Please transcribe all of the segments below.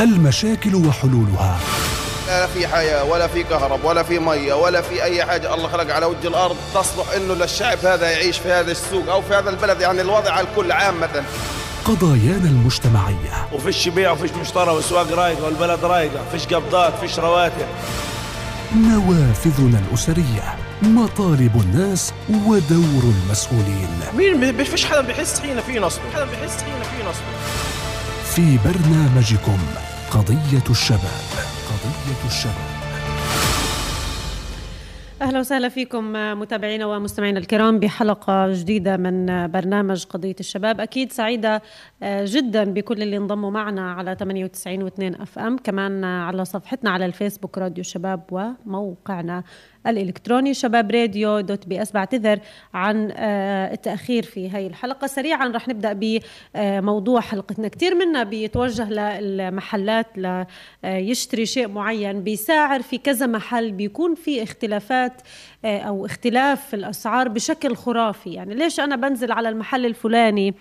المشاكل وحلولها. لا في حياة ولا في كهرب ولا في مية ولا في أي حاجة الله خلق على وجه الأرض تصلح إنه للشعب هذا يعيش في هذا السوق أو في هذا البلد. يعني الوضع على الكل عامة قضايانا المجتمعية. وفيش بيع وفيش مشترى والسواق رايقة والبلد رايقة فيش قبضات فيش رواتب. نوافذنا الأسرية مطالب الناس ودور المسؤولين. مين فيش حدا بيحس حين في نصب حدا بيحس حين في نصب. في برنامجكم قضية الشباب. قضية الشباب. أهلا وسهلا فيكم متابعينا ومستمعينا الكرام بحلقة جديدة من برنامج قضية الشباب. أكيد سعيدة جدا بكل اللي انضموا معنا على 98 و2 FM كمان على صفحتنا على الفيسبوك راديو شباب وموقعنا الإلكتروني. شباب راديو dot PS بعتذر عن التأخير في هاي الحلقة. سريعا رح نبدأ بموضوع حلقتنا. كثير منا بيتوجه للمحلات ليشتري شيء معين بسعر في كذا محل بيكون في اختلافات أو اختلاف في الأسعار بشكل خرافي. يعني ليش أنا بنزل على المحل الفلاني؟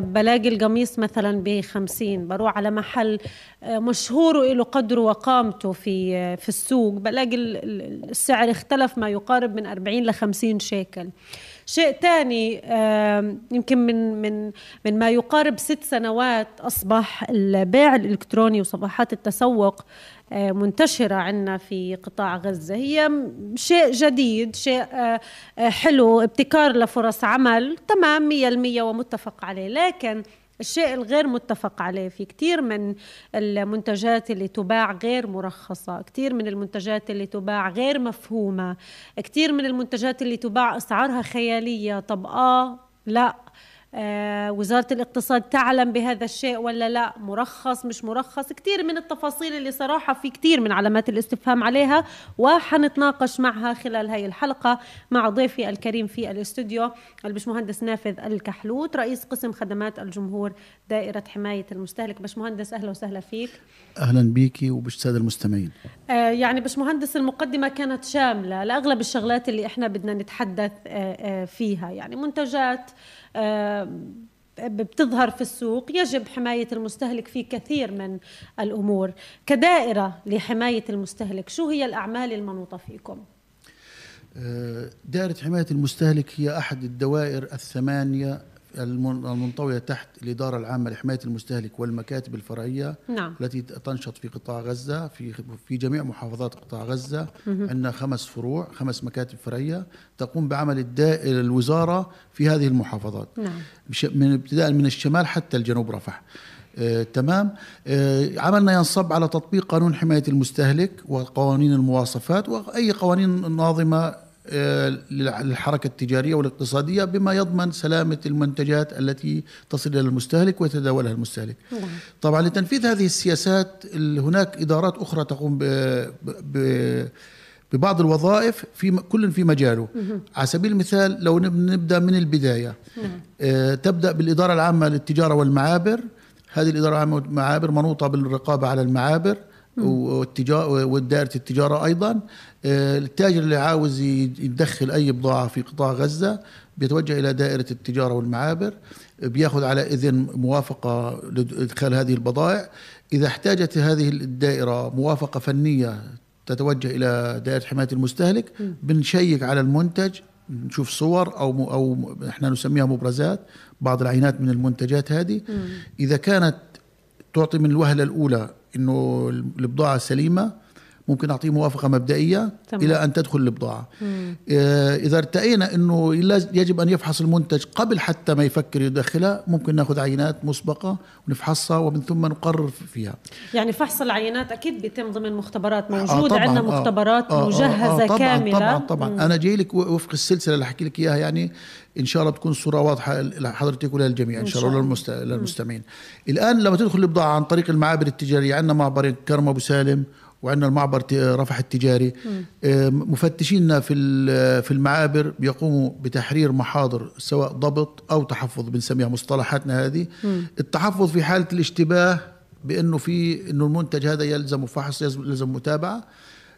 بلاقي القميص مثلا ب 50 بروح على محل مشهور وله قدره وقامته في في السوق. بلاقي السعر اختلف ما يقارب من 40 ل 50 شيكل. شيء ثاني يمكن من من من ما يقارب ست سنوات أصبح البيع الإلكتروني وصفحات التسوق منتشرة عندنا في قطاع غزة. هي شيء جديد شيء حلو ابتكار لفرص عمل. تمام مية المية ومتفق عليه. لكن الشيء الغير متفق عليه. في كثير من المنتجات اللي تباع غير مرخصة كثير من المنتجات اللي تباع غير مفهومة كثير من المنتجات اللي تباع أسعارها خيالية. طب آه لا. وزارة الاقتصاد تعلم بهذا الشيء ولا لا؟ مرخص مش مرخص؟ كثير من التفاصيل اللي صراحة في كثير من علامات الاستفهام عليها وحنتناقش معها خلال هاي الحلقة مع ضيفي الكريم في الاستوديو البشمهندس نافذ الكحلوت رئيس قسم خدمات الجمهور دائرة حماية المستهلك. بشمهندس أهلا وسهلا فيك. أهلا بيكي وبالسادة المستمعين. آه يعني بشمهندس المقدمة كانت شاملة لأغلب الشغلات اللي إحنا بدنا نتحدث آه آه فيها. يعني منتجات بتظهر في السوق يجب حماية المستهلك في كثير من الأمور كدائرة لحماية المستهلك شو هي الأعمال المنوطة فيكم؟ دائرة حماية المستهلك هي أحد الدوائر الثمانية المنطوية تحت الإدارة العامة لحماية المستهلك والمكاتب الفرعية نعم. التي تنشط في قطاع غزة في في جميع محافظات قطاع غزة. عندنا خمس فروع خمس مكاتب فرعية تقوم بعمل الدائرة الوزارة في هذه المحافظات. نعم. من ابتداء من الشمال حتى الجنوب رفح. آه، تمام. آه، عملنا ينصب على تطبيق قانون حماية المستهلك وقوانين المواصفات وأي قوانين ناظمة للحركة التجارية والاقتصادية بما يضمن سلامة المنتجات التي تصل إلى المستهلك ويتداولها المستهلك. نعم. طبعا لتنفيذ هذه السياسات هناك إدارات أخرى تقوم ب, ببعض الوظائف في كل في مجاله. على سبيل المثال لو نبدأ من البداية. نعم. آه تبدأ بالإدارة العامة للتجارة والمعابر. هذه الإدارة العامة للمعابر منوطة بالرقابة على المعابر. والتجارة ودائرة التجارة أيضا التاجر اللي عاوز يدخل أي بضاعة في قطاع غزة بيتوجه إلى دائرة التجارة والمعابر بياخذ على إذن موافقة لإدخال هذه البضائع. إذا احتاجت هذه الدائرة موافقة فنية تتوجه إلى دائرة حماية المستهلك بنشيك على المنتج نشوف صور أو أو إحنا نسميها مبرزات بعض العينات من المنتجات هذه. إذا كانت تعطي من الوهلة الأولى إنه البضاعة سليمة ممكن أعطيه موافقة مبدئية تمام. إلى أن تدخل البضاعه إذا ارتئينا إنه يجب أن يفحص المنتج قبل حتى ما يفكر يدخلها ممكن نأخذ عينات مسبقة ونفحصها ومن ثم نقرر فيها. يعني فحص العينات أكيد بيتم ضمن مختبرات موجود آه عندنا مختبرات آه مجهزه آه آه طبعًا كاملة. طبعا طبعا. مم. أنا جاي لك وفق السلسلة اللي أحكي لك إياها يعني إن شاء الله تكون الصورة واضحة لحضرتك وللجميع إن شاء الله للمست... للمستمعين. الآن لما تدخل البضاعه عن طريق المعابر التجارية عندنا معبر كرم أبو سالم وعندنا المعبر رفح التجاري. مفتشينا في في المعابر بيقوموا بتحرير محاضر سواء ضبط أو تحفظ بنسميها مصطلحاتنا هذه. التحفظ في حالة الاشتباه بأنه في إنه المنتج هذا يلزم فحص يلزم متابعة.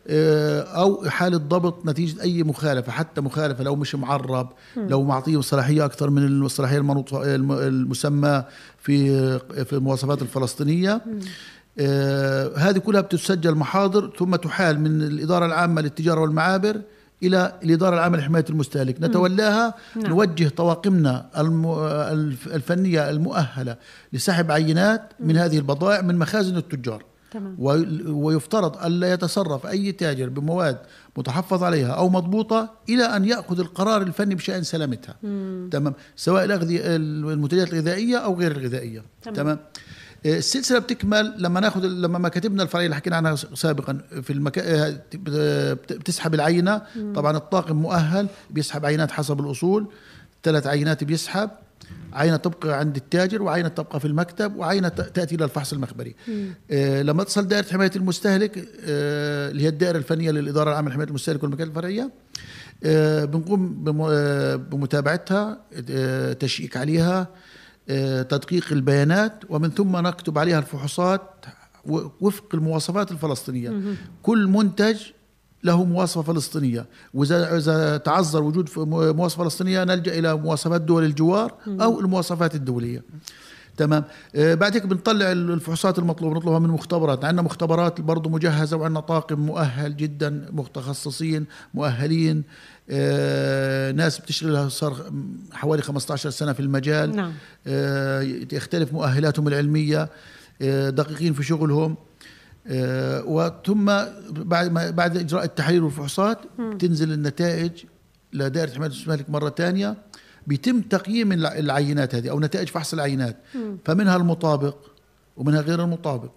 أو حالة ضبط نتيجة أي مخالفة حتى مخالفة لو مش معرب لو معطيه صلاحية أكثر من الصلاحيه المسمى في في المواصفات الفلسطينية. آه، هذه كلها بتسجل محاضر ثم تحال من الإدارة العامة للتجارة والمعابر إلى الإدارة العامة لحماية المستهلك. نتولاها نعم. نوجه طواقمنا الفنية المؤهلة لسحب عينات من هذه البضائع من مخازن التجار. تمام. وي- ويفترض ألا يتصرف أي تاجر بمواد متحفظ عليها أو مضبوطة إلى أن يأخذ القرار الفني بشأن سلامتها. تمام. سواء الأغذية المنتجات الغذائية أو غير الغذائية. تمام. تمام. السلسلة بتكمل لما ناخذ لما مكاتبنا الفرعيه اللي حكينا عنها سابقا في المكا... آه، بت- بتسحب العينة. طبعا الطاقم مؤهل بيسحب عينات حسب الأصول. ثلاث عينات بيسحب عينة تبقى عند التاجر وعينة تبقى في المكتب وعينة ت- تأتي إلى الفحص المخبري. آه لما تصل دائرة حماية المستهلك آه اللي هي الدائرة الفنية للإدارة العامة لحماية المستهلك والمكاتب الفرعية آه بنقوم آه، بمتابعتها آه تشيك عليها. تدقيق البيانات ومن ثم نكتب عليها الفحوصات وفق المواصفات الفلسطينية. كل منتج له مواصفة فلسطينية. واذا إذا تعذر وجود مواصفة فلسطينية نلجأ إلى مواصفات دول الجوار أو المواصفات الدولية. تمام. آه بعد هيك بنطلع ال- الفحوصات المطلوبة نطلبها من مختبرات. عندنا مختبرات برضه مجهزة وعندنا طاقم مؤهل جدا متخصصين مؤهلين. آه ناس بتشتغل لها صار حوالي 15 سنة في المجال. نعم. آه يختلف مؤهلاتهم العلمية. آه دقيقين في شغلهم. آه وثم بعد ما بعد إجراء التحاليل والفحوصات تنزل النتائج لدائرة حماية المستهلك مرة ثانية بيتم تقييم الع- العينات هذه أو نتائج فحص العينات. فمنها المطابق ومنها غير المطابق.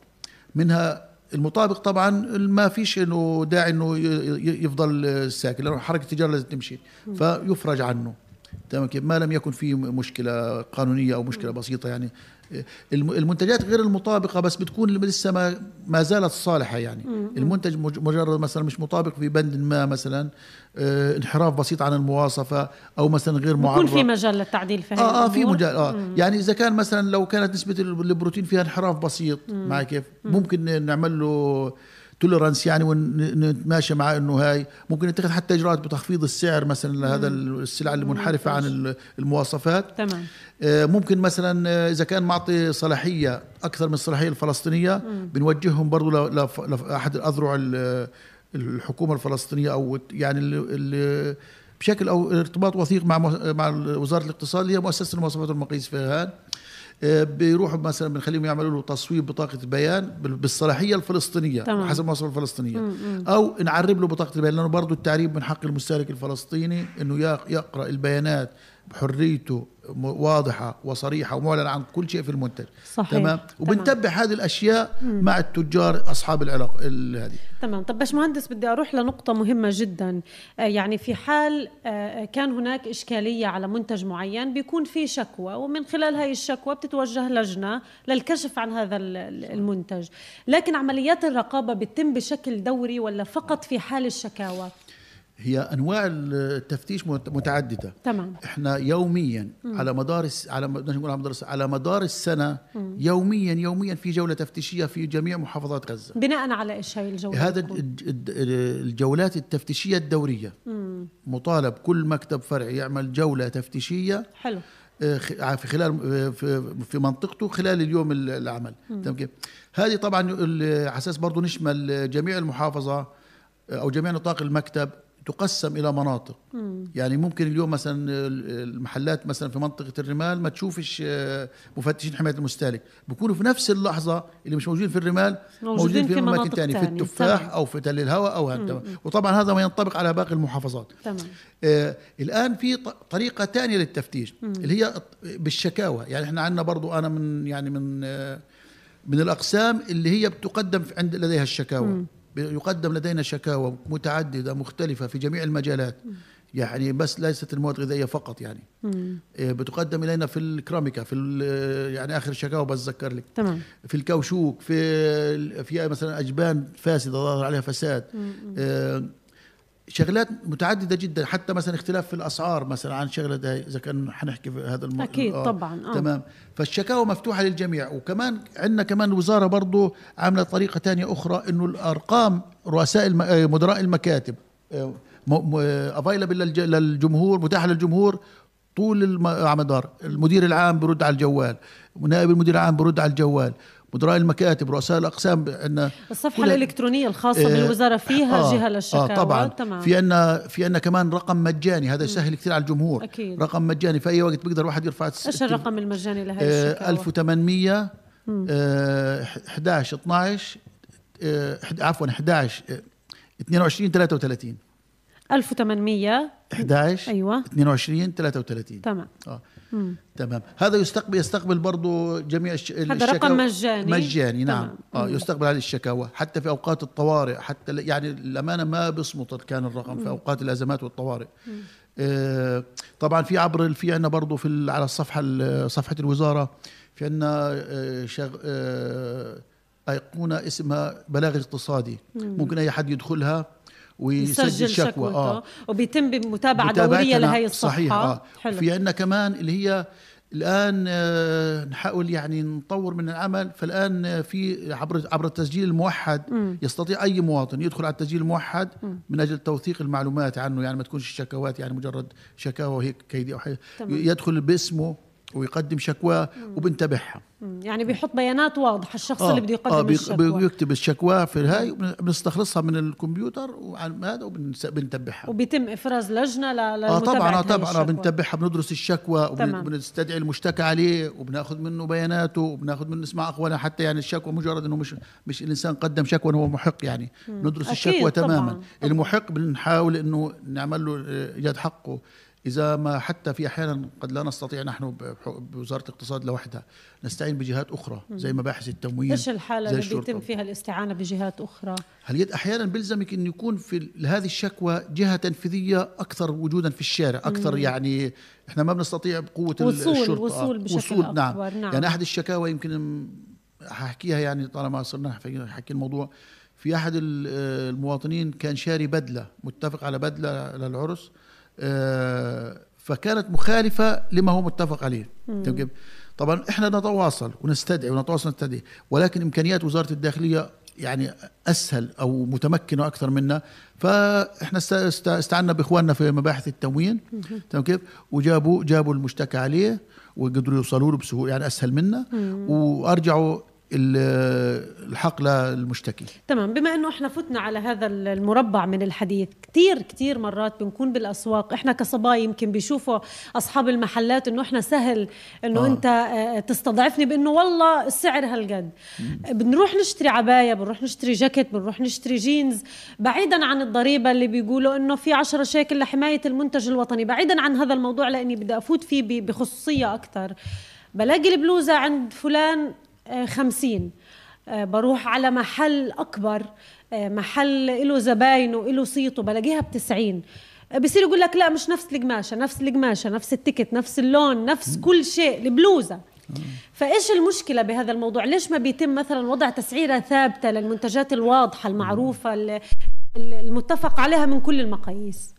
منها المطابق طبعا ما فيش إنه داعي إنه يفضل ساكن لأنه حركة التجارة لازم تمشي. فيفرج عنه. تمام ما لم يكن في مشكلة قانونية أو مشكلة بسيطة يعني. المنتجات غير المطابقة بس بتكون لسه ما ما زالت صالحة يعني. المنتج مج- مجرد مثلا مش مطابق في بند ما مثلا آه، انحراف بسيط عن المواصفة أو مثلا غير معرض يكون في مجال للتعديل في آه آه في. مجال آه. يعني إذا كان مثلا لو كانت نسبة ال- البروتين فيها انحراف بسيط معي كيف؟ ممكن نعمل له توليرانس يعني ونتماشى معاه إنه هاي. ممكن نتخذ حتى إجراءات بتخفيض السعر مثلا لهذا السلع المنحرفه عن ال- المواصفات. تمام. آه، ممكن مثلا آه، إذا كان معطي صلاحية أكثر من الصلاحية الفلسطينية بنوجههم برضه لاحد الأذرع ال- الحكومة الفلسطينية أو يعني ال- ال- بشكل أو ارتباط وثيق مع مع وزارة الاقتصاد اللي هي مؤسسة المواصفات والمقاييس في آه، بيروحوا مثلا بنخليهم يعملوا له تصويب بطاقة بيان بال- بالصلاحية الفلسطينية تمام. حسب المواصفه الفلسطينية أو نعرب له بطاقة البيان لأنه برضه التعريب من حق المستهلك الفلسطيني إنه يق- يقرأ البيانات بحريته م- واضحة وصريحة ومعلن عن كل شيء في المنتج. صحيح. تمام؟ تمام. وبنتبع هذه الأشياء مع التجار أصحاب العلاقه ال- هذه. تمام. طب باشمهندس بدي أروح لنقطة مهمة جدا. آه، يعني في حال آه، كان هناك إشكالية على منتج معين بيكون في شكوى ومن خلال هاي الشكوى بتتوجه لجنة للكشف عن هذا ال- ال- المنتج. لكن عمليات الرقابة بتتم بشكل دوري ولا فقط في حال الشكاوى؟ هي أنواع التفتيش مت- متعددة. تمام. إحنا يوميا على مدار. على بدناش نقول على مدار. على مدار السنة يوميا يوميا في جولة تفتيشية في جميع محافظات غزة. بناء على إيش هاي الجولة هذا الجولات التفتيشية الدورية. مطالب كل مكتب فرعي يعمل جولة تفتيشية حلو. آه، في خلال آه، في منطقته خلال اليوم ال- العمل. تمام كيف؟ هذه طبعا على أساس برضه نشمل جميع المحافظة آه، أو جميع نطاق المكتب. تقسم إلى مناطق. يعني ممكن اليوم مثلا ال- المحلات مثلا في منطقة الرمال ما تشوفش آه، مفتشين حماية المستهلك. بيكونوا في نفس اللحظة اللي مش موجودين في الرمال موجودين موجودين في في اماكن ثانية في تانية. التفاح تمام. أو في تل الهواء أو هذا وطبعا هذا ما ينطبق على باقي المحافظات. تمام. آه الآن في طريقة ثانية للتفتيش اللي هي بالشكاوى. يعني إحنا عندنا برضو أنا من يعني من آه من الأقسام اللي هي بتقدم عند لديها الشكاوى. ب- يقدم لدينا شكاوى متعددة مختلفة في جميع المجالات. يعني بس ليست المواد الغذائية فقط يعني. آه بتقدم إلينا في الكراميكا في يعني آخر الشكاوى بتذكر لك. تمام. في الكوشوك في في مثلا أجبان فاسدة ظاهر عليها فساد. آه، شغلات متعددة جدا حتى مثلا اختلاف في الأسعار مثلا عن شغلة ده إذا كان حنحكي في هذا الم... أكيد طبعاً، آه. تمام. فالشكاوى مفتوحة للجميع. وكمان عندنا كمان الوزارة برضو عاملة طريقة تانية أخرى إنه الأرقام رؤساء الم... آه، مدراء المكاتب افايلبل للجمهور متاحة للجمهور طول الم- المدار المدير العام برد على الجوال ونائب المدير العام برد على الجوال. مدراء المكاتب رؤساء الأقسام عندنا الصفحة الإلكترونية الخاصة آه، بالوزارة فيها آه، جهه للشكاوى آه طبعا. تمام. في عندنا في عندنا كمان رقم مجاني هذا يسهل كثير على الجمهور. أكيد. رقم مجاني في أي وقت بيقدر واحد يرفع إيش الرقم المجاني لهي آه، الشكاوى؟ 1800 آه، 11 12 آه، حد- عفوا 11 آه، 22 33 1800 11 أيوة. 22 33 تمام. آه. تمام. هذا يستقبل يستقبل برضه جميع الش... هذا رقم مجاني. مجاني نعم. تمام. آه يستقبل هذه الشكاوى حتى في أوقات الطوارئ حتى يعني الامانه ما بيصمت كان الرقم في أوقات الأزمات والطوارئ. آه طبعا في عبر في عندنا برضه في على الصفحة ال- صفحة الوزارة في عندنا آه شغ... آه أيقونة اسمها بلاغ اقتصادي. ممكن أي حد يدخلها. ويسجل يسجل شكوى آه. وبيتم بمتابعة متابعتنا دورية لهي الصفحة. صحيح آه. حلو. في عندنا كمان اللي هي الآن آه، نحاول يعني نطور من العمل. فالآن آه، في عبر عبر التسجيل الموحد يستطيع أي مواطن يدخل على التسجيل الموحد من أجل توثيق المعلومات عنه يعني ما تكونش الشكوات يعني مجرد شكاوى وهيك كيدي أو حاجة. يدخل باسمه ويقدم شكواه وبنتبعها. يعني بيحط بيانات واضحة الشخص اللي بده يقدم آه الشكوى. بيكتب الشكوى في هاي بنستخلصها من الكمبيوتر وعن هذا وبنتبعها وبيتم إفراز لجنة ل- آه لمتابعه طبعا آه طبعا آه الشكوى. بنتبعها بندرس الشكوى. وبنستدعي المشتكى عليه وبناخذ منه بياناته وبناخذ منه نسمع اقواله حتى يعني الشكوى مجرد إنه مش مش الإنسان قدم شكوى هو محق يعني. ندرس الشكوى طبعاً، تماما طبعاً. المحق بنحاول إنه نعمل له آه، إيجاد حقه. إذا ما حتى في أحيانا قد لا نستطيع نحن بوزارة الاقتصاد لوحدها نستعين بجهات أخرى زي مباحث التموين إيش الحالة زي اللي الشرطة. بيتم فيها الاستعانة بجهات أخرى هل يد أحيانا بيلزمك انه يكون في هذه الشكوى جهة تنفيذية أكثر وجودا في الشارع أكثر يعني إحنا ما بنستطيع بقوة ال- وصول- الشرطة وصول بشكل وصول نعم. أكبر، نعم. يعني أحد الشكاوى يمكن حاحكيها يعني طالما صرنا حكي حكي الموضوع في ال- آه، المواطنين كان شاري بدلة متفق على بدلة للعرس فكانت مخالفة لما هو متفق عليه. تمام كيف؟ طبعا إحنا نتواصل ونستدعي ونتواصل ونستدعي ولكن إمكانيات وزارة الداخلية يعني أسهل أو متمكنة أكثر منا. فإحنا است- است- استعنا بإخواننا في مباحث التموين. تمام كيف وجابوا جابوا المشتكى عليه وقدروا يوصلوا له بسهولة يعني أسهل منا. وأرجعوا الحق للمشتكي تمام بما إنه إحنا فتنا على هذا المربع من الحديث كثير كثير مرات بنكون بالأسواق. إحنا كصبايا يمكن بيشوفوا أصحاب المحلات إنه إحنا سهل إنه آه. آه. أنت آه، تستضعفني بإنه والله السعر هالقد. بنروح نشتري عباية بنروح نشتري جاكيت بنروح نشتري جينز. بعيدا عن الضريبة اللي بيقولوا إنه في 10 شيكل لحماية المنتج الوطني. بعيدا عن هذا الموضوع لأني بدي أفوت فيه بخصوصية أكثر بلاقي البلوزة عند فلان آه، خمسين. آه، بروح على محل أكبر آه، محل له زباين وله صيته بلاقيها بتسعين. آه، بصير يقول لك لا مش نفس القماشة نفس القماشة نفس التيكت نفس اللون نفس كل شيء البلوزة فإيش المشكلة بهذا الموضوع؟ ليش ما بيتم مثلا وضع تسعيرة ثابتة للمنتجات الواضحة المعروفة ال- ال- المتفق عليها من كل المقاييس؟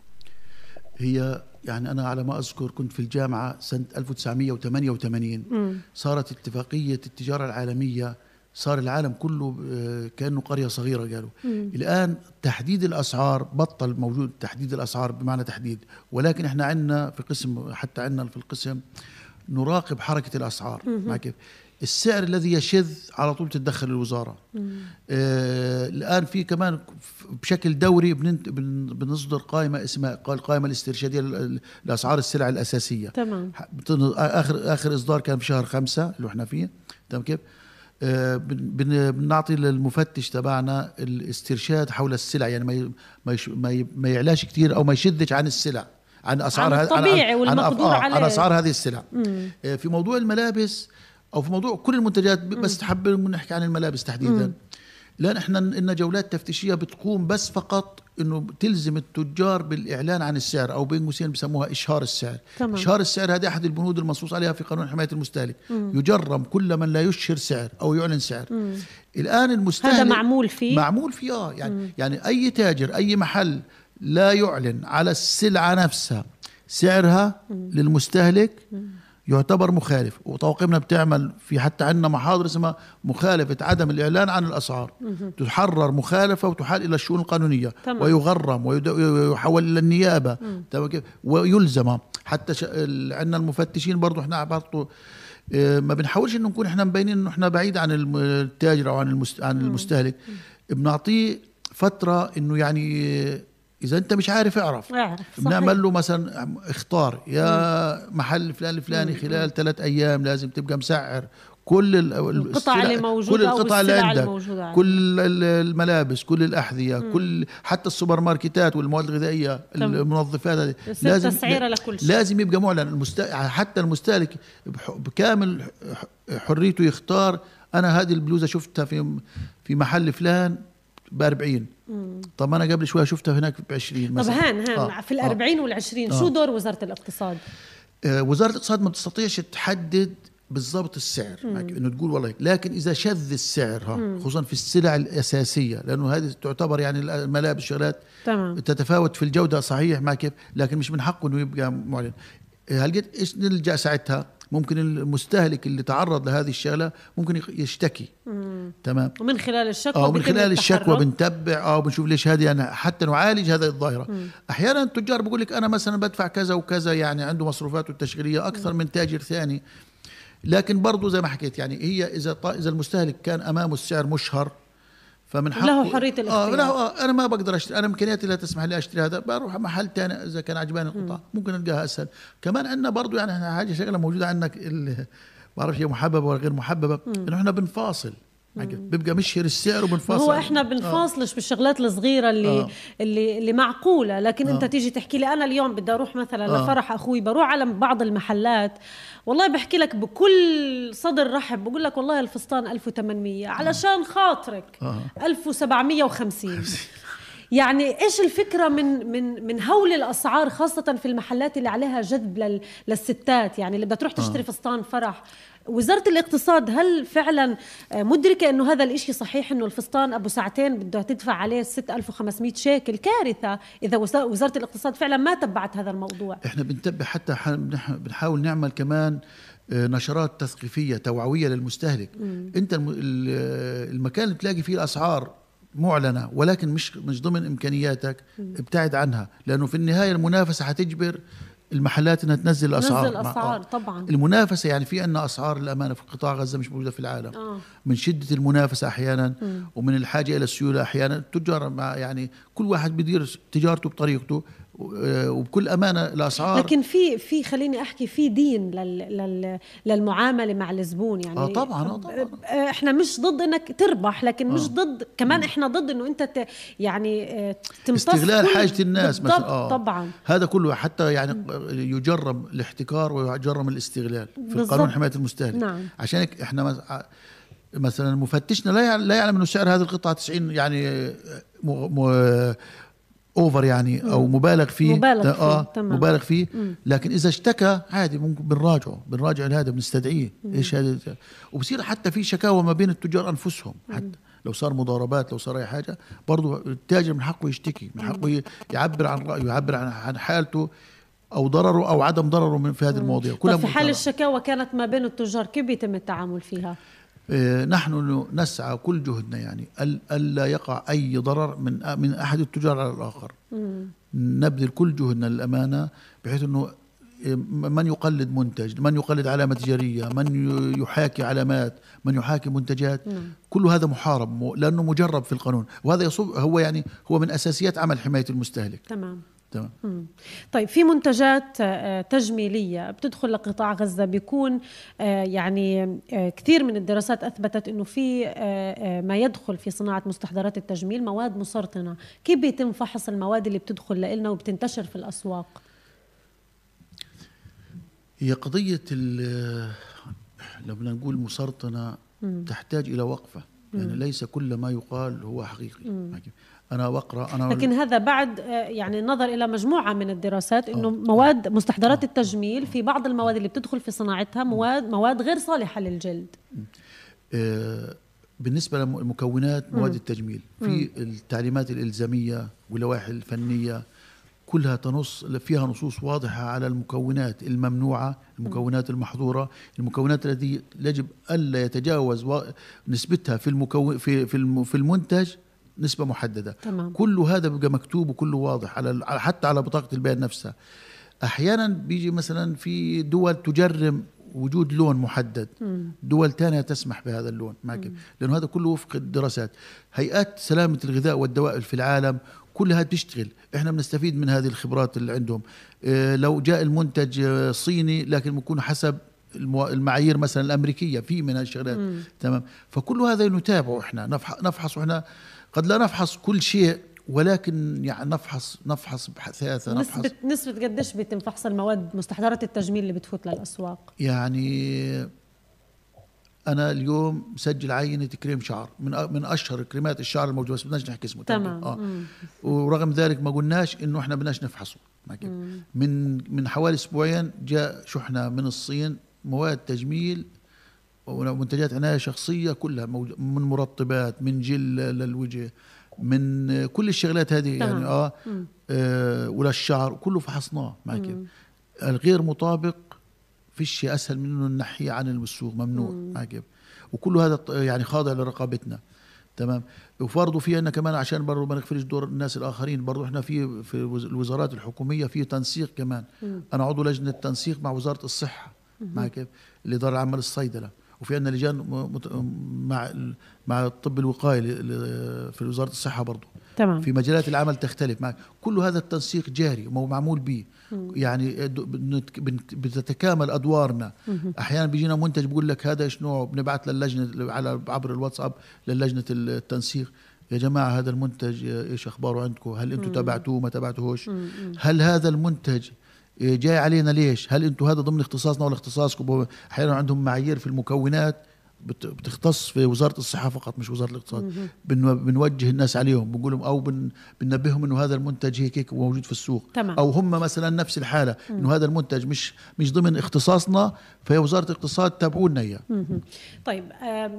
هي يعني أنا على ما أذكر كنت في الجامعة سنة 1988 صارت اتفاقية التجارة العالمية صار العالم كله آه، كأنه قرية صغيرة قالوا. الآن تحديد الأسعار بطل موجود تحديد الأسعار بمعنى تحديد. ولكن إحنا عندنا في قسم حتى عندنا في القسم نراقب حركة الأسعار. مع كيف؟ السعر الذي يشذ على طول تتدخل الوزارة. آه الآن في كمان بشكل دوري بنصدر قائمة اسمها قا- القائمه الاسترشادية لأسعار السلع الأساسية. تمام. آخر آخر إصدار كان في شهر خمسة اللي إحنا فيه. تمام كيف؟ آه، بن- بن- بنعطي للمفتش تبعنا الاسترشاد حول السلع يعني ما ي- ما يش- ما ي- ما يعلاش كثير أو ما يشدش عن السلع عن أسعار عن الطبيعي عن والمقدور آه، عليه. عن أسعار هذه السلع. آه، في موضوع الملابس أو في موضوع كل المنتجات بس حابب نحكي عن الملابس تحديدا. لأن إحنا لنا جولات تفتيشية بتقوم بس فقط إنه تلزم التجار بالإعلان عن السعر أو بين قوسين بسموها إشهار السعر. تمام. إشهار السعر هذه أحد البنود المنصوص عليها في قانون حماية المستهلك. يجرم كل من لا يشهر سعر أو يعلن سعر. الآن المستهلك هذا معمول فيه؟ معمول فيه آه. يعني يعني أي تاجر أي محل لا يعلن على السلعة نفسها سعرها للمستهلك يعتبر مخالف. وطواقمنا بتعمل في حتى عندنا محاضر اسمها مخالفة عدم الإعلان عن الأسعار. تحرر مخالفة وتحال إلى الشؤون القانونية. تمام. ويغرم ويحول إلى النيابة؟ ويلزم. حتى ش... عندنا المفتشين برضو إحنا برضو آه، ما بنحاولش إنه نكون إحنا مبينين إنه إحنا بعيد عن التاجر أو عن المست- عن المستهلك. بنعطيه فترة إنه يعني إذا أنت مش عارف اعرف اعرف. بنعمل له مثلا اختار يا محل فلان الفلاني خلال ثلاث أيام لازم تبقى مسعر كل ال- القطع اللي موجودة كل القطع اللي عندك. كل ال- الملابس كل الأحذية كل حتى السوبر ماركتات والمواد الغذائية. المنظفات هذه يصير تسعيرة لكل شيء. لازم يبقى معلن المست... حتى المستهلك بكامل حريته يختار أنا هذه البلوزة شفتها في في محل فلان ب 40 طب أنا قبل شوية شفتها هناك ب 20 طب مثلا. هان هان آه، في آه. الأربعين والعشرين شو دور وزارة الاقتصاد؟ آه، وزارة الاقتصاد ما بتستطيعش تحدد بالضبط السعر. إنه تقول والله لكن إذا شذ السعر ها خصوصا في السلع الأساسية لأنه هذه تعتبر يعني الملابس شغلات تمام. تتفاوت في الجودة صحيح ما كيف لكن مش من حقه إنه يبقى معلن. هل قد إيش نلجأ ساعتها؟ ممكن المستهلك اللي تعرض لهذه الشغلة ممكن يشتكي. تمام. ومن خلال الشكوى آه من خلال الشكوى. بنتبع آه بنشوف ليش هذه أنا حتى نعالج هذه الظاهرة. أحيانا التجار بيقول لك أنا مثلا بدفع كذا وكذا يعني عنده مصروفاته التشغيلية أكثر من تاجر ثاني. لكن برضه زي ما حكيت يعني هي إذا إذا المستهلك كان أمامه السعر مشهر فمن حقه له حرية آه الاختيار. لا آه أنا ما بقدر اشتري أنا إمكانياتي لا تسمح لي أشتري هذا بروح محل ثاني إذا كان عجباني القطعه ممكن ألقاها أسهل. كمان عندنا برضه يعني حاجة شغلة موجودة عندنا ال- بعرف هي محببة ولا غير محببة. إنه إحنا بنفاصل. بيبقى مشهر السعر وبنفاصل هو إحنا بنفاصلش بالشغلات الصغيرة اللي آه. اللي اللي معقولة لكن أنت تيجي تحكي لي أنا اليوم بدي أروح مثلا آه. لفرح أخوي بروح على بعض المحلات والله بحكي لك بكل صدر رحب بقول لك والله الفستان 1800 علشان خاطرك آه. 1750 يعني إيش الفكرة من من من هول الأسعار خاصة في المحلات اللي عليها جذب لل للستات؟ يعني اللي بدها تروح تشتري فستان فرح وزارة الاقتصاد هل فعلا مدركة إنه هذا الإشي صحيح إنه الفستان أبو ساعتين بده تدفع عليه 6500 شيكل كارثة إذا وزا- وزارة الاقتصاد فعلا ما تبعت هذا الموضوع؟ إحنا بنتبع حتى بنحاول نعمل كمان آه، نشرات تثقيفية توعوية للمستهلك. أنت الم- ال- المكان اللي بتلاقي فيه الأسعار معلنة ولكن مش مش ضمن إمكانياتك ابتعد عنها. لأنه في النهاية المنافسة حتجبر المحلات إنها تنزل الأسعار تنزل الأسعار آه. طبعاً. المنافسة يعني في عندنا أسعار الأمانة في قطاع غزة مش موجودة في العالم آه. من شدة المنافسة أحيانا ومن الحاجة إلى السيولة أحيانا التجار مع يعني كل واحد بيدير تجارته بطريقته وبكل أمانة الأسعار لكن في في خليني أحكي في دين لل لل للمعاملة مع الزبون يعني آه طبعاً، آه طبعاً. آه، إحنا مش ضد إنك تربح لكن مش ضد كمان إحنا ضد إنه أنت ت يعني آه، تمتص استغلال حاجة الناس مثلا آه. طبعا هذا كله حتى يعني يجرم الاحتكار ويجرم الاستغلال في. القانون حماية المستهلك نعم. عشان إحنا مثلا مفتشنا لا يعلم, إنه سعر هذه القطعة 90 يعني. اوفر يعني أو مبالغ فيه. مبالغ فيه، آه تمام. مبالغ فيه. لكن إذا اشتكى عادي ممكن بنراجعه بنراجع هذا بنستدعيه. إيش هذا؟ وبصير حتى في شكاوى ما بين التجار أنفسهم. حتى لو صار مضاربات لو صار أي حاجة برضه التاجر من حقه يشتكي من حقه يعبر عن رأيه يعبر عن عن حالته أو ضرره أو عدم ضرره من في هذه المواضيع. طب في حال. الشكاوى كانت ما بين التجار كيف بيتم التعامل فيها؟ آه، نحن نسعى كل جهدنا يعني ال- ألا يقع أي ضرر من من أحد التجار على الآخر. نبذل كل جهدنا للأمانة بحيث إنه آه، من يقلد منتج من يقلد علامة تجارية من يحاكي علامات من يحاكي منتجات. كل هذا محارب لأنه مجرب في القانون. وهذا يصب هو يعني هو من أساسيات عمل حماية المستهلك. تمام. تمام. مم. طيب في منتجات آه، تجميلية بتدخل لقطاع غزة بيكون آه، يعني آه، كثير من الدراسات أثبتت أنه في ما يدخل في صناعة مستحضرات التجميل مواد مسرطنة. كيف بيتم فحص المواد اللي بتدخل لنا وبتنتشر في الأسواق؟ هي قضية ال- لو بدنا نقول مسرطنة تحتاج إلى وقفة. يعني ليس كل ما يقال هو حقيقي. أنا بقرأ أنا لكن هذا بعد آه، يعني نظر إلى مجموعة من الدراسات أنه مواد مستحضرات التجميل في بعض المواد اللي بتدخل في صناعتها مواد مواد غير صالحة للجلد. آه، بالنسبة للمكونات مواد التجميل في التعليمات الإلزامية واللوائح الفنية كلها تنص فيها نصوص واضحة على المكونات الممنوعة المكونات المحظورة المكونات التي يجب ألا يتجاوز نسبتها في المكون في في المنتج نسبة محددة. تمام. كل هذا بيبقى مكتوب وكله واضح على حتى على بطاقة البيان نفسها. أحيانا بيجي مثلا في دول تجرم وجود لون محدد. دول تانية تسمح بهذا اللون. معك لأنه هذا كله وفق الدراسات. هيئات سلامة الغذاء والدواء في العالم كلها بتشتغل. إحنا بنستفيد من هذه الخبرات اللي عندهم. آه لو جاء المنتج آه، صيني لكن بيكون حسب المعايير مثلا الأمريكية في من هالشغلات تمام؟ فكل هذا نتابعه إحنا. نفح- نفحص وإحنا قد لا نفحص كل شيء ولكن يعني نفحص نفحص بحثاثة نفحص نسبة نسبة قديش بيتم فحص المواد مستحضرات التجميل اللي بتفوت للأسواق يعني أنا اليوم مسجل عينة كريم شعر من من أشهر كريمات الشعر الموجودة بس بدناش نحكي اسمه تمام. آه مم. ورغم ذلك ما قلناش إنه إحنا بدناش نفحصه. من من حوالي أسبوعين جاء شحنة من الصين مواد تجميل ومنتجات عناية شخصية كلها من مرطبات من جل للوجه من كل الشغلات هذه. يعني آه, آه وللشعر كله فحصناه ما كده. الغير مطابق فيش شيء أسهل من انه ننحيه عن السوق ممنوع ما كيف. وكل هذا يعني خاضع لرقابتنا تمام. وفرضوا في عنا كمان عشان برضه ما نغفلش دور الناس الآخرين برضه إحنا في في الوز- الوزارات الحكومية في تنسيق كمان. أنا عضو لجنة تنسيق مع وزارة الصحة مع كيف الاداره العامه للصيدله وفي عندنا لجان مع مع الطب الوقائي في وزارة الصحة برضه تمام. في مجالات العمل تختلف معك. كل هذا التنسيق جاري ومعمول به يعني بتتكامل أدوارنا. أحيانا بيجينا منتج بيقول لك هذا إيش نوعه؟ بنبعث للجنة على عبر الواتساب للجنة التنسيق. يا جماعة هذا المنتج إيش أخباره عندكم؟ هل أنتم تابعتوه؟ ما تابعتوهوش؟ هل هذا المنتج جاي علينا ليش؟ هل أنتم هذا ضمن اختصاصنا ولا اختصاصكم؟ أحيانا عندهم معايير في المكونات. بتختص في وزارة الصحة فقط مش وزارة الاقتصاد. بن- بنوجه الناس عليهم بنقول لهم أو بن بننبههم إنه هذا المنتج هيك هيك موجود في السوق. تمام. أو هم مثلا نفس الحالة إنه هذا المنتج مش مش ضمن اختصاصنا فهي وزارة الاقتصاد تابعوا لنا اياه. طيب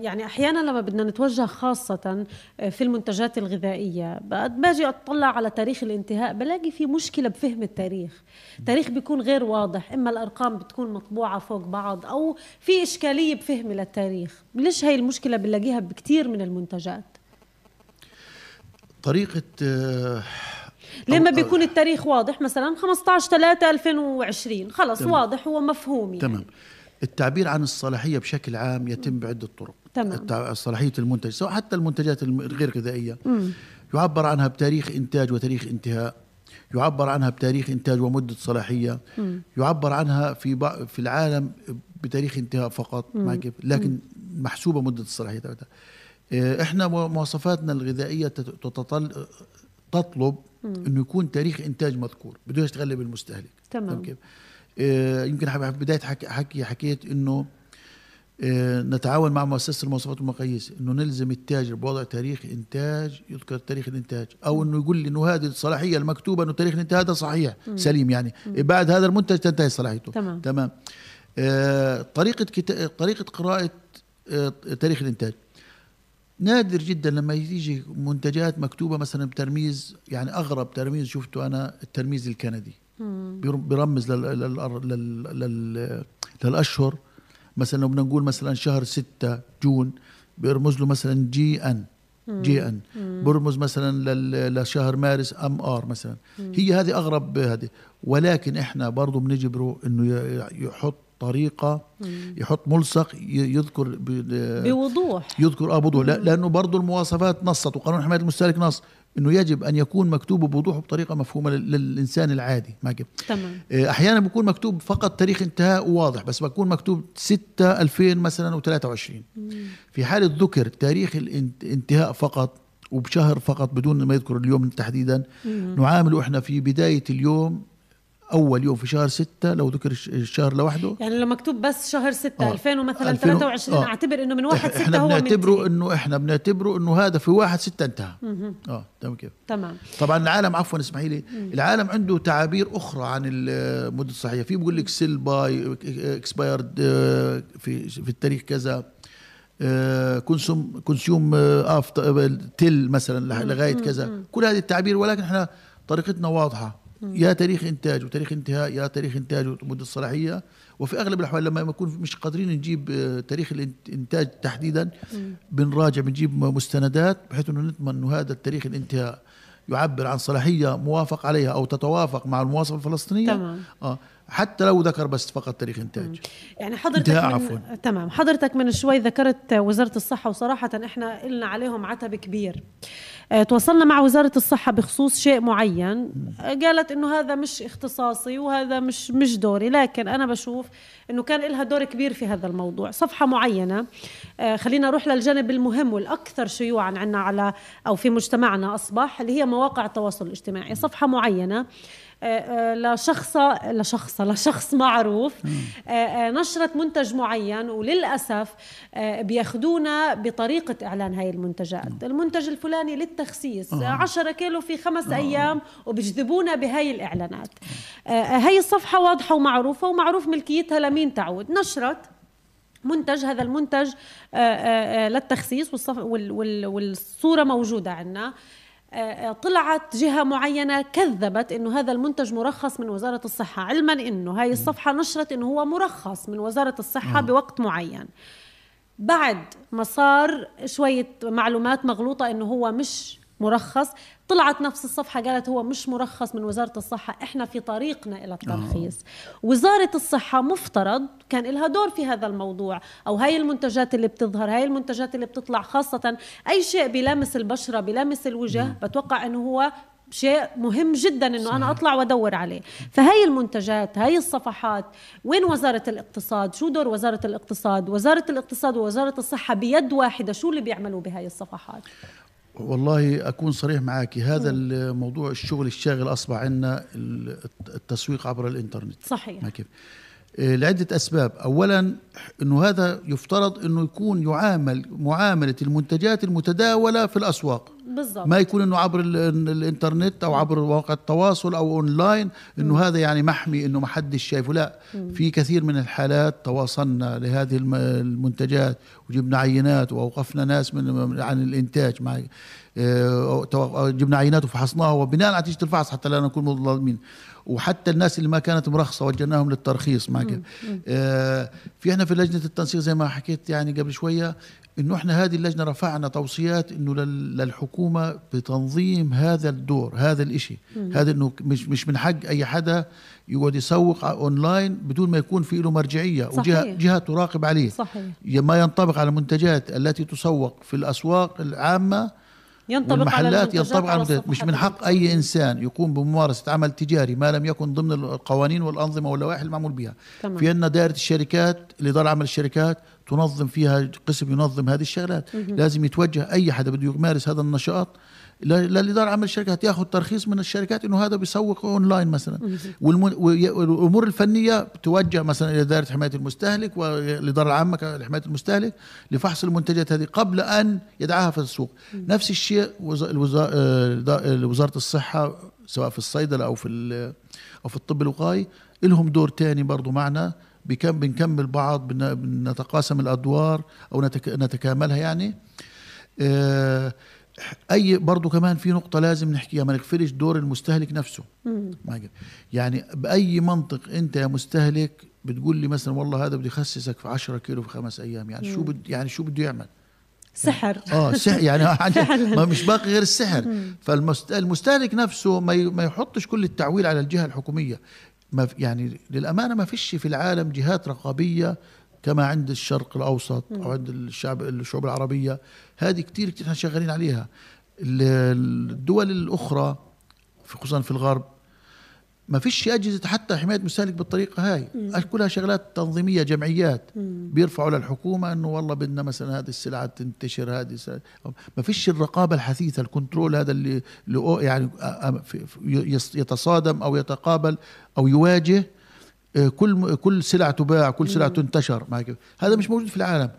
يعني أحيانا لما بدنا نتوجه خاصة آه، في المنتجات الغذائية باجي أطلع على تاريخ الانتهاء بلاقي في مشكلة بفهم التاريخ. التاريخ بيكون غير واضح إما الأرقام بتكون مطبوعة فوق بعض أو في إشكالية بفهمي للتاريخ. ليش هاي المشكلة بنلاقيها بكثير من المنتجات؟ طريقة آه، لما أو- بيكون التاريخ واضح مثلا 15 3 2020 خلص تمام. واضح هو مفهوم يعني. تمام. التعبير عن الصلاحية بشكل عام يتم بعدة طرق. تمام. صلاحية المنتج سواء حتى المنتجات الم- الغير غذائية. يعبر عنها بتاريخ إنتاج وتاريخ انتهاء. يعبر عنها بتاريخ إنتاج ومدة صلاحية. يعبر عنها في في العالم بتاريخ انتهاء فقط ما كيف لكن محسوبة مدة الصلاحيه تبعتها. آه، إحنا مو- مواصفاتنا الغذائية تتطل تطلب إنه يكون تاريخ إنتاج مذكور بدون تغلب المستهلك. تمام. كيف؟ آه، يمكن بداية حكي, حكي حكيت إنه آه، نتعاون مع مؤسسة المواصفات والمقاييس إنه نلزم التاجر بوضع تاريخ إنتاج يذكر تاريخ الإنتاج. أو إنه يقول لي إنه هذه الصلاحية المكتوبة إنه تاريخ الإنتاج هذا صحيح. سليم يعني. بعد هذا المنتج تنتهي صلاحيته. تمام. تمام. طريقة كتا... طريقة قراءة آه، تاريخ الإنتاج. نادر جدا لما يجي منتجات مكتوبة مثلا بترميز يعني أغرب ترميز شفته أنا الترميز الكندي. بير- بيرمز لل لل لل لل للأشهر. مثلا لو بدنا نقول مثلا شهر ستة June بيرمز له مثلا JN. JN. برمز مثلا لشهر مارس MR مثلا. هي هذه أغرب هذه. ولكن إحنا برضه بنجبره إنه يحط طريقة يحط ملصق يذكر بوضوح. يذكر آه بوضوح لا لأنه برضه المواصفات نصت وقانون حماية المستهلك نص إنه يجب أن يكون مكتوب بوضوح وبطريقه مفهومة لل- للإنسان العادي. ما تمام. آه، أحيانا بيكون مكتوب فقط تاريخ انتهاء واضح بس بكون مكتوب 6 2000 مثلا و23 في حاله ذكر تاريخ الانتهاء فقط وبشهر فقط بدون ما يذكر اليوم تحديدا نعامله إحنا في بداية اليوم أول يوم في شهر ستة لو ذكر الش- الشهر لوحده. يعني لو مكتوب بس شهر 6 آه. 2000 ومثلا 2000 و- 23 آه. أعتبر إنه من 1 6 إحنا هو بنعتبره. انه إحنا بنعتبره إنه هذا في واحد ستة انتهى. آه تمام كيف؟ تمام. طبعا العالم عفوا اسمحي لي العالم عنده تعابير أخرى عن المده الصحيه في بيقول لك sell by expired في في التاريخ كذا consume consume after تل مثلا لغاية كذا. كل هذه التعابير ولكن إحنا طريقتنا واضحة. يا تاريخ إنتاج وتاريخ انتهاء يا تاريخ إنتاج ومدة الصلاحيه وفي أغلب الأحوال لما يكون مش قادرين نجيب آه، تاريخ الإنتاج تحديدا بنراجع بنجيب مستندات بحيث إنه نضمن إنه هذا التاريخ الانتهاء يعبر عن صلاحية موافق عليها أو تتوافق مع المواصفة الفلسطينية. تمام. آه حتى لو ذكر بس فقط تاريخ إنتاج. يعني حضرتك من عفواً. تمام. حضرتك من شوي ذكرت وزارة الصحة وصراحة إحنا قلنا عليهم عتب كبير. تواصلنا مع وزارة الصحة بخصوص شيء معين. آه قالت إنه هذا مش اختصاصي وهذا مش مش دوري لكن أنا بشوف إنه كان لها دور كبير في هذا الموضوع. صفحة معينة آه خلينا نروح للجانب المهم والأكثر شيوعا عندنا على أو في مجتمعنا أصبح اللي هي مواقع التواصل الاجتماعي. صفحة معينة آه، آه، لشخصة لشخصة لشخص معروف. آه، آه، نشرت منتج معين وللأسف آه، بياخدونا بطريقة إعلان هاي المنتجات. المنتج الفلاني للتخسيس آه. 10 كيلو في خمس أيام وبيجذبونا بهاي الإعلانات. هاي الصفحة واضحة ومعروفة ومعروف ملكيتها لمين تعود. نشرت منتج هذا المنتج للتخسيس والصف وال- وال- والصورة موجودة عندنا طلعت جهة معينة كذبت إنه هذا المنتج مرخص من وزارة الصحة. علما إنه هاي الصفحة نشرت إنه هو مرخص من وزارة الصحة بوقت معين. بعد ما صار شوية معلومات مغلوطة إنه هو مش مرخص. طلعت نفس الصفحة قالت هو مش مرخص من وزارة الصحة إحنا في طريقنا إلى الترخيص. وزارة الصحة مفترض كان لها دور في هذا الموضوع أو هاي المنتجات اللي بتظهر هاي المنتجات اللي بتطلع خاصة أي شيء بيلامس البشرة بيلامس الوجه بتوقع أنه هو شيء مهم جدا إنه أنا أطلع وأدور عليه. فهي المنتجات هاي الصفحات وين وزارة الاقتصاد؟ شو دور وزارة الاقتصاد؟ وزارة الاقتصاد ووزارة الصحة بيد واحدة شو اللي بيعملوا بهاي الصفحات؟ والله أكون صريح معك هذا الموضوع الشغل الشاغل أصبح عندنا التسويق عبر الإنترنت. صحيح. ما كيف؟ لعدة أسباب. أولا أنه هذا يفترض أنه يكون يعامل معاملة المنتجات المتداولة في الأسواق. بالضبط. ما يكون إنه عبر ال- ال- الإنترنت أو عبر مواقع التواصل أو أونلاين إنه هذا يعني محمي إنه ما حدش شايفه. لا في كثير من الحالات تواصلنا لهذه الم- المنتجات وجبنا عينات وأوقفنا ناس من عن الإنتاج. مع جبنا عينات وفحصناها وبناء على نتيجة الفحص حتى لا نكون مظلمين. وحتى الناس اللي ما كانت مرخصة وجهناهم للترخيص مع كده آه، في إحنا في لجنة التنسيق زي ما حكيت يعني قبل شوية إنه إحنا هذه اللجنة رفعنا توصيات إنه لل- للحكومة بتنظيم هذا الدور هذا الإشي. هذا إنه مش مش من حق أي حدا يقعد يسوق أونلاين بدون ما يكون في له مرجعية وجهه صحيح. جهة تراقب عليه. صحيح. ما ينطبق على المنتجات التي تسوق في الأسواق العامة ينطبق على والمحلات المنتجات ينطبق على على المنتجات مش من حق أي إنسان يقوم بممارسة عمل تجاري ما لم يكن ضمن القوانين والأنظمة واللوائح المعمول بها. تمام. في عندنا دائرة الشركات الاداره عمل الشركات تنظم فيها قسم ينظم هذه الشغلات. لازم يتوجه أي حدا بده يمارس هذا النشاط للاداره عمل الشركات ياخذ ترخيص من الشركات إنه هذا بيسوق اونلاين مثلا. والأمور الفنية توجه مثلا إلى دائره حماية المستهلك والإدارة العامة لحماية المستهلك لفحص المنتجات هذه قبل أن يدعاها في السوق. نفس الشيء وزاره الصحة سواء في الصيدلة أو في أو في الطب الوقائي لهم دور تاني برضو معنا. بكم بنكمل بعض بن- بنتقاسم الأدوار أو نتك- نتكاملها يعني. آه، أي برضو كمان في نقطة لازم نحكيها. ما نغفلش دور المستهلك نفسه. ما. يعني بأي منطق أنت يا مستهلك بتقول لي مثلا والله هذا بده يخسسك في 10 كيلو في خمس أيام. يعني شو بد يعني شو بده يعمل؟ سحر. آه سحر. يعني عن- ما مش باقي غير السحر. فالمستهلك نفسه ما ما يحطش كل التعويل على الجهة الحكومية. ما يعني للأمانة ما فيش في العالم جهات رقابية كما عند الشرق الأوسط أو عند الشعب الشعوب العربية. هذه كتير إحنا شغالين عليها. ال- الدول الأخرى في خصوصا في الغرب ما فيش أجهزة حتى حماية المستهلك بالطريقة هاي. كلها شغلات تنظيمية جمعيات؟ بيرفعوا للحكومه إنه والله بدنا مثلا هذه السلعة تنتشر هذه السلعة. ما فيش الرقابة الحثيثة الكنترول هذا اللي, يعني يتصادم أو يتقابل أو يواجه كل كل سلعة تباع كل سلعة تنتشر. ما. هذا مش موجود في العالم.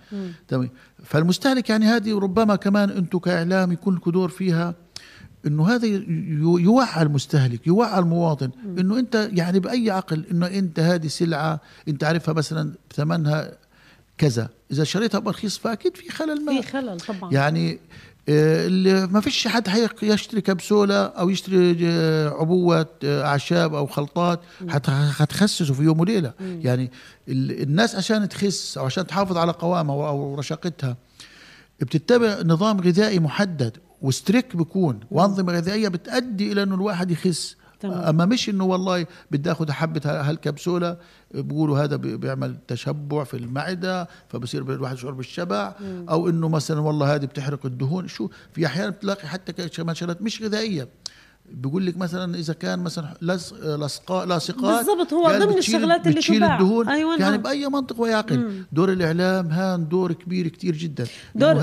تمام. فالمستهلك يعني هذه ربما كمان أنتم كإعلام يكون لكم دور فيها إنه هذا يوعى المستهلك يوعى المواطن إنه أنت يعني بأي عقل إنه أنت هذه سلعة أنت عارفها مثلا ثمنها كذا. إذا شريتها برخيص فأكيد في خلل ما. في خلل طبعا. يعني آه، اللي ما فيش حد يشتري كبسولة أو يشتري آه، عبوة آه، أعشاب أو خلطات حت- حتخسسه في يوم وليلة. يعني ال- الناس عشان تخس أو عشان تحافظ على قوامها أو أو رشاقتها بتتبع نظام غذائي محدد وستريك بيكون. وأنظمة غذائية بتؤدي إلى إنه الواحد يخس. تمام. أما مش إنه والله بدي آخذ حبة هالكبسولة بيقولوا هذا بي- بيعمل تشبع في المعدة فبصير الواحد يشعر بالشبع. أو إنه مثلا والله هذه بتحرق الدهون. شو؟ في أحيانا بتلاقي حتى كمان شغلات مش غذائية. بيقول لك مثلا إذا كان مثلا لص لصقاء لاصقات بالضبط، هو ضمن الشغلات اللي بتشيل. الدهون. أيوة يعني نعم. بأي منطق ويعقل دور الإعلام هان دور كبير كتير جدا. دور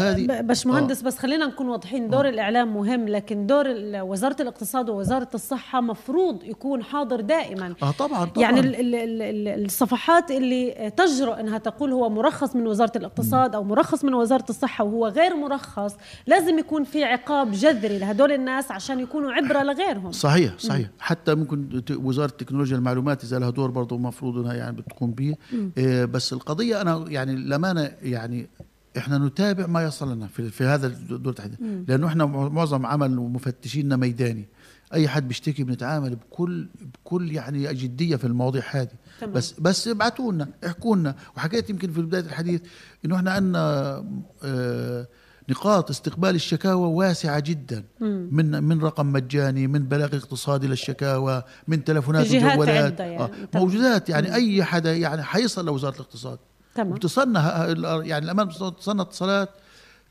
باش مهندس بس خلينا نكون واضحين. دور الإعلام مهم لكن دور وزارة الاقتصاد ووزارة الصحة مفروض يكون حاضر دائما. آه طبعا طبعا. يعني ال ال ال ال الصفحات اللي تجرؤ إنها تقول هو مرخص من وزارة الاقتصاد أو مرخص من وزارة الصحة وهو غير مرخص لازم يكون في عقاب جذري لهدول الناس عشان يكونوا عبرة لغيرهم صحيح صحيح. حتى ممكن وزارة تكنولوجيا المعلومات إذا لها دور برضه المفروض إنها يعني بتقوم به إيه بس القضية أنا يعني الامانه يعني إحنا نتابع ما يصل لنا في, في هذا الدور التحديد. لأنه إحنا معظم عمل مفتشيننا ميداني. أي حد بيشتكي بنتعامل بكل بكل يعني جديه في المواضيع هذه. تمام. بس بس ابعتوا لنا احكوا لنا وحكيت يمكن في بداية الحديث إنه إحنا عندنا آه نقاط استقبال الشكاوى واسعة جدا. من من رقم مجاني من بلاغ اقتصادي للشكاوى من تلفونات وجوالات عدة يعني. آه. موجودات يعني أي حدا يعني حيصل لوزارة الاقتصاد. تمام. بتصلنا ه- ه- يعني الامانه بتصلنا اتصالات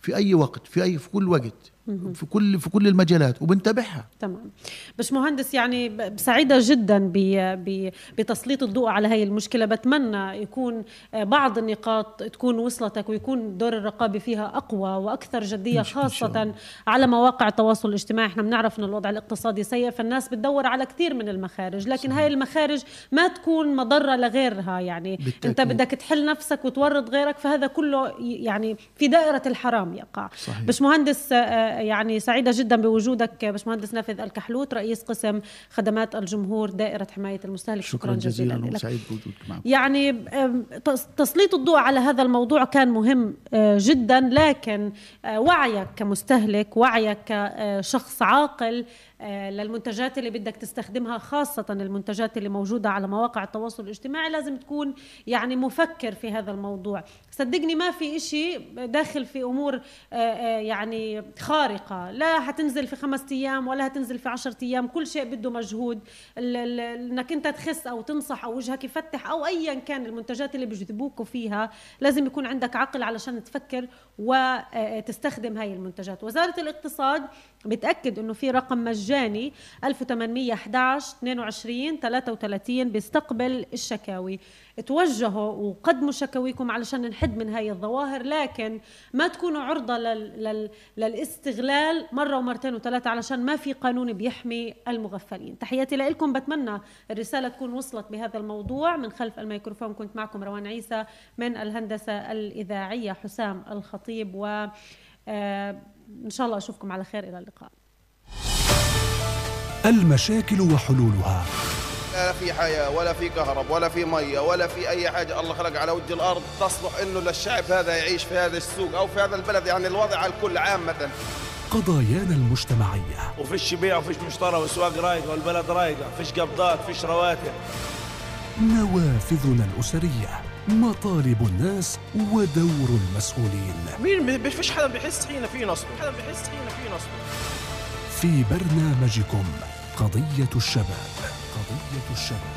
في أي وقت في أي في كل وقت. في كل في كل المجالات وبنتابعها. تمام. باش مهندس يعني سعيدة جدا ب- ب- بتسليط الضوء على هاي المشكلة. بتمنى يكون آه، بعض النقاط تكون وصلتك ويكون دور الرقابة فيها أقوى وأكثر جدية إن شاء- إن شاء خاصة الله. على مواقع التواصل الاجتماعي. إحنا بنعرف أن الوضع الاقتصادي سيء فالناس بتدور على كثير من المخارج. لكن هاي المخارج ما تكون مضرة لغيرها. يعني بالتأكيد. أنت بدك تحل نفسك وتورط غيرك فهذا كله يعني في دائرة الحرام يقع. صحيح. باشمهندس آه، يعني سعيدة جدا بوجودك باشمهندس نافذ الكحلوت رئيس قسم خدمات الجمهور دائرة حماية المستهلك. شكرا جزيلا لك. وسعيد بوجودك معكم يعني تسليط الضوء على هذا الموضوع كان مهم آه، جدا لكن آه، وعيك كمستهلك وعيك كشخص عاقل آه، للمنتجات اللي بدك تستخدمها خاصة المنتجات اللي موجودة على مواقع التواصل الاجتماعي لازم تكون يعني مفكر في هذا الموضوع. صدقني ما في إشي داخل في أمور آه، آه، يعني خارقة. لا هتنزل في خمسة أيام ولا هتنزل في عشرة أيام كل شيء بده مجهود. إنك أنت تخس أو تنصح أو وجهك يفتح أو ايا كان المنتجات اللي بيجذبوكوا فيها لازم يكون عندك عقل علشان تفكر وتستخدم هاي المنتجات. وزارة الاقتصاد بتأكد إنه في رقم مجاني 1811 22 33 بيستقبل الشكاوي. توجهوا وقدموا شكاويكم علشان نحد من هاي الظواهر لكن ما تكونوا عرضة لل... لل... للاستغلال مرة ومرتين وثلاثة علشان ما في قانون بيحمي المغفلين. تحياتي لكم بتمنى الرسالة تكون وصلت بهذا الموضوع. من خلف الميكروفون كنت معكم روان عيسى من الهندسة الإذاعية حسام الخطيب و آه، إن شاء الله أشوفكم على خير. إلى اللقاء. المشاكل وحلولها. لا في حياة ولا في كهرب ولا في مية ولا في أي حاجة. الله خلق على وجه الأرض تصلح إنه للشعب هذا يعيش في هذا السوق أو في هذا البلد يعني الوضع على الكل عامة قضايانا المجتمعية. وفيش بيع وفيش مشترى والاسواق رايقه والبلد رايقة فيش قبضات فيش رواتب. نوافذنا الأسرية مطالب الناس ودور المسؤولين. مين ما فيش حدا بيحس حين في نصب. حدا بيحس حين في نصب. في برنامجكم قضية الشباب. قضية الشباب.